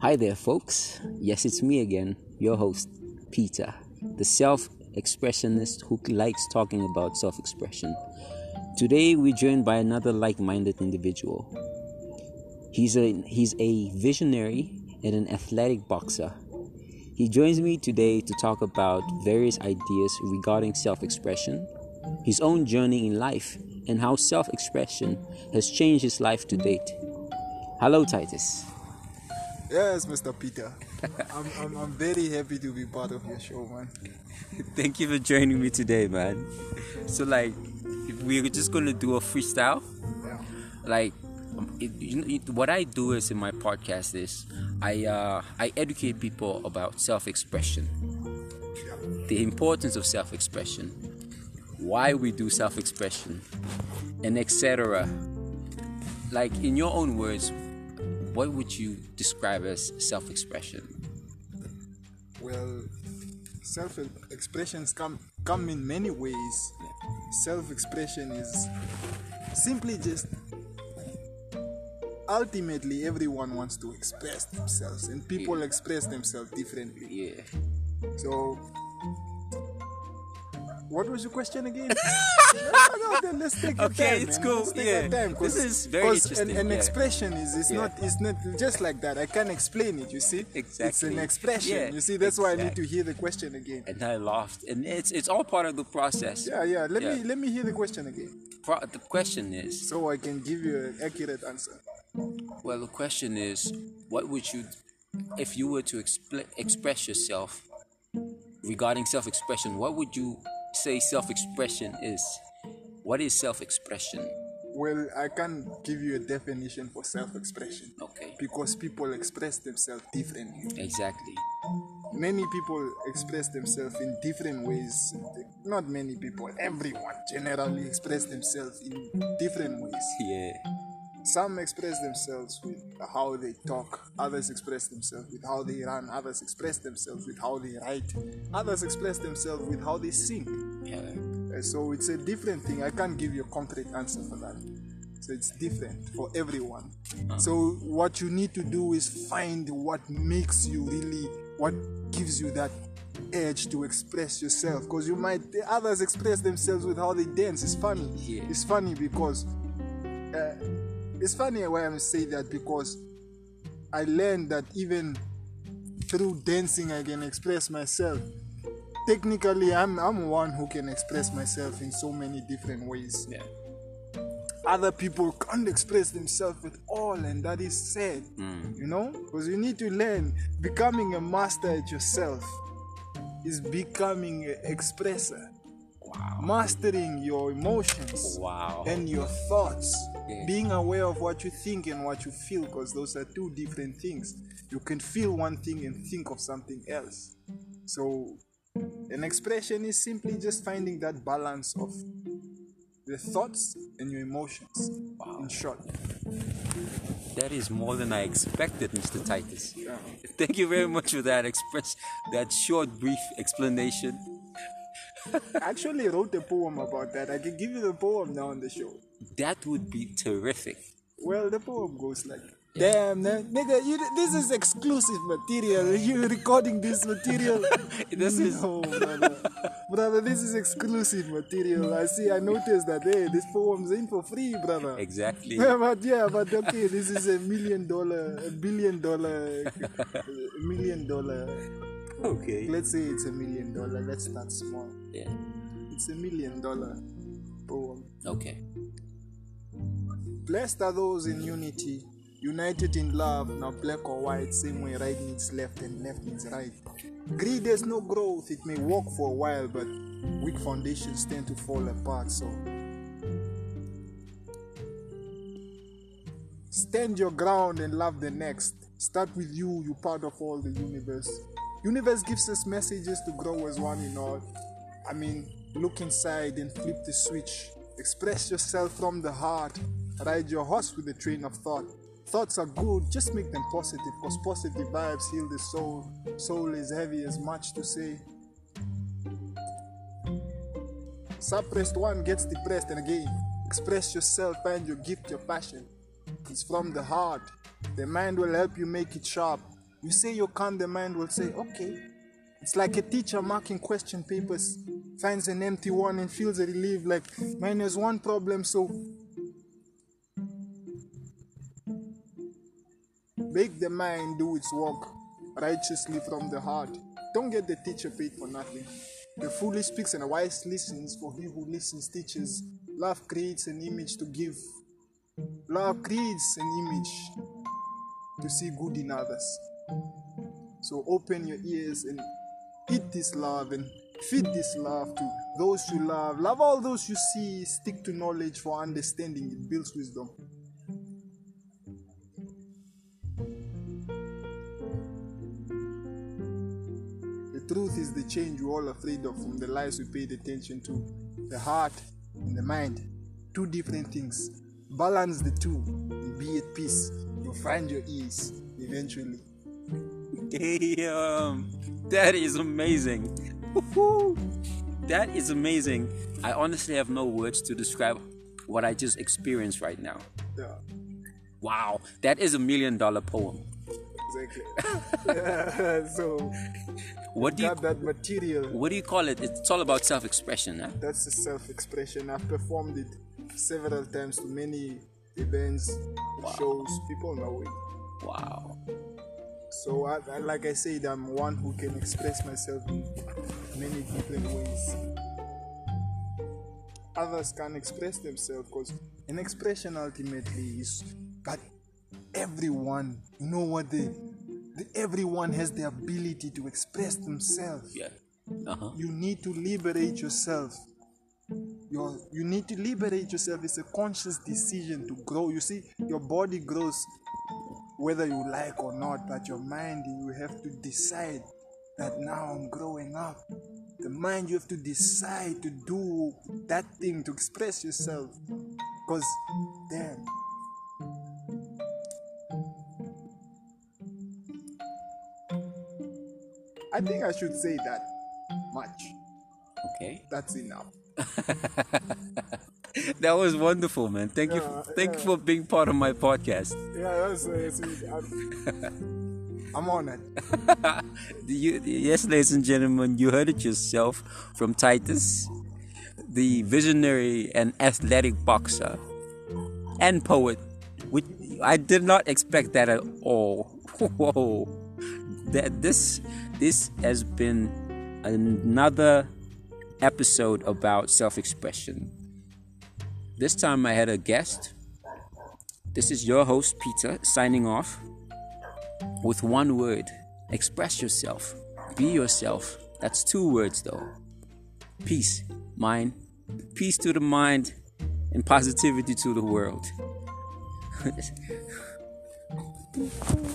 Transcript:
Hi there, folks. Yes, it's me again, your host, Peter, the self expressionist who likes talking about self expression. Today, we're joined by another like minded individual. He's a, he's a visionary and an athletic boxer. He joins me today to talk about various ideas regarding self expression, his own journey in life, and how self expression has changed his life to date. Hello, Titus. Yes, Mr. Peter. I'm, I'm, I'm very happy to be part of your show, man. Thank you for joining me today, man. So, like, if we're just gonna do a freestyle, Yeah. like, it, you know, it, what I do is in my podcast is I uh, I educate people about self-expression, the importance of self-expression, why we do self-expression, and etc. Like in your own words, what would you describe as self-expression? Well, self expressions come come in many ways. Self expression is simply just ultimately everyone wants to express themselves and people express themselves differently. Yeah. So what was your question again? no, no, then let's take Okay, time, it's man. cool, yeah. time, This is very interesting, An, an yeah. expression is it's Yeah. not it's not just like that. I can't explain it. You see, It's an expression. Yeah, you see, that's why I need to hear the question again. And I laughed, and it's it's all part of the process. Yeah, yeah. Let me let me hear the question again, Pro- the question is, so I can give you an accurate answer. well, the question is, what would you, if you were to expl- express yourself regarding self-expression, what would you say self-expression is? What is self-expression? Well, I can't give you a definition for self-expression Okay, because people express themselves differently. exactly. Many people express themselves in different ways. Not many people, everyone generally express themselves in different ways. Yeah, Some express themselves with how they talk, others express themselves with how they run, others express themselves with how they write, others express themselves with how they sing. yeah, So it's a different thing. I can't give you a concrete answer for that. So it's different for everyone. Uh-huh. So what you need to do is find what makes you really, what gives you that edge to express yourself. Because you might, others express themselves with how they dance. It's funny. Yeah. It's funny because, it's funny why I'm saying that because I learned that even through dancing I can express myself technically I'm I'm one who can express myself in so many different ways. yeah. Other people can't express themselves at all, and that is sad. Mm. You know, because you need to learn. Becoming a master at yourself is becoming an expresser. Wow. Mastering your emotions Wow. and your thoughts. Yeah. Being aware of what you think and what you feel, because those are two different things. You can feel one thing and think of something else. So, an expression is simply just finding that balance of the thoughts and your emotions. In short, That is more than I expected, Mr. Titus. Yeah. Thank you very much for that express that short, brief explanation. I actually wrote a poem about that. I can give you the poem now on the show. That would be terrific. Well, the poem goes like, Damn, man, nigga, you, this is exclusive material. You recording this material? This is- no, brother. brother, this is exclusive material. I see. I noticed that. Hey, this poem's in for free, brother. Exactly. But yeah, but okay, this is a million dollar, a billion dollar, a million dollar. Okay. Let's say it's a million dollar. Let's start small. Yeah. It's a million dollar poem. Okay. Blessed are those in unity, united in love, not black or white, same way right means left and left means right. Greed has no growth, it may walk for a while, but weak foundations tend to fall apart, so. Stand your ground and love the next. Start with you, you part of all the universe. Universe gives us messages to grow as one in all. I mean, look inside and flip the switch. Express yourself from the heart. Ride your horse with a train of thought. Thoughts are good, just make them positive, because positive vibes heal the soul. Soul is heavy as much to say. Suppressed one gets depressed, and again, express yourself, find your gift, your passion. It's from the heart. The mind will help you make it sharp. You say you can't, the mind will say, okay. It's like a teacher marking question papers, finds an empty one and feels a relief like mine has one problem, so make the mind do its work righteously from the heart. Don't get the teacher paid for nothing. The foolish speaks and the wise listens, for he who listens teaches. Love creates an image to give. Love creates an image to see good in others. So open your ears and eat this love and feed this love to those you love. Love all those you see. Stick to knowledge for understanding. It builds wisdom. The truth is the change we're all afraid of from the lies we paid attention to. The heart and the mind. Two different things. Balance the two and be at peace. You'll find your ease eventually. Damn, that is amazing. That is amazing. I honestly have no words to describe what I just experienced right now. Yeah, Wow, that is a million dollar poem. exactly. Yeah, so What do you that material. what do you call it? It's all about self-expression, huh? That's a self-expression. I've performed it several times to many events, shows. People know it. Wow. So, I, I, like I said, I'm one who can express myself in many different ways. Others can express themselves because an expression ultimately is that everyone, you know what the, the everyone has the ability to express themselves. Yeah. Uh-huh. You need to liberate yourself. Your, you need to liberate yourself. It's a conscious decision to grow. You see, your body grows whether you like or not, but your mind, you have to decide that now I'm growing up. The mind, you have to decide to do that thing, to express yourself. Because, then, I think I should say that much. Okay. That's enough. That was wonderful, man. Thank you Yeah, thank you for being part of my podcast. Yeah, that's, that's I'm, on it. You, yes, ladies and gentlemen, you heard it yourself from Titus, the visionary and athletic boxer and poet. Which I did not expect that at all. Whoa, that this this has been another episode about self-expression. This time I had a guest. This is your host Peter signing off with one word. Express yourself. Be yourself. That's two words though. Peace mind. Peace to the mind and positivity to the world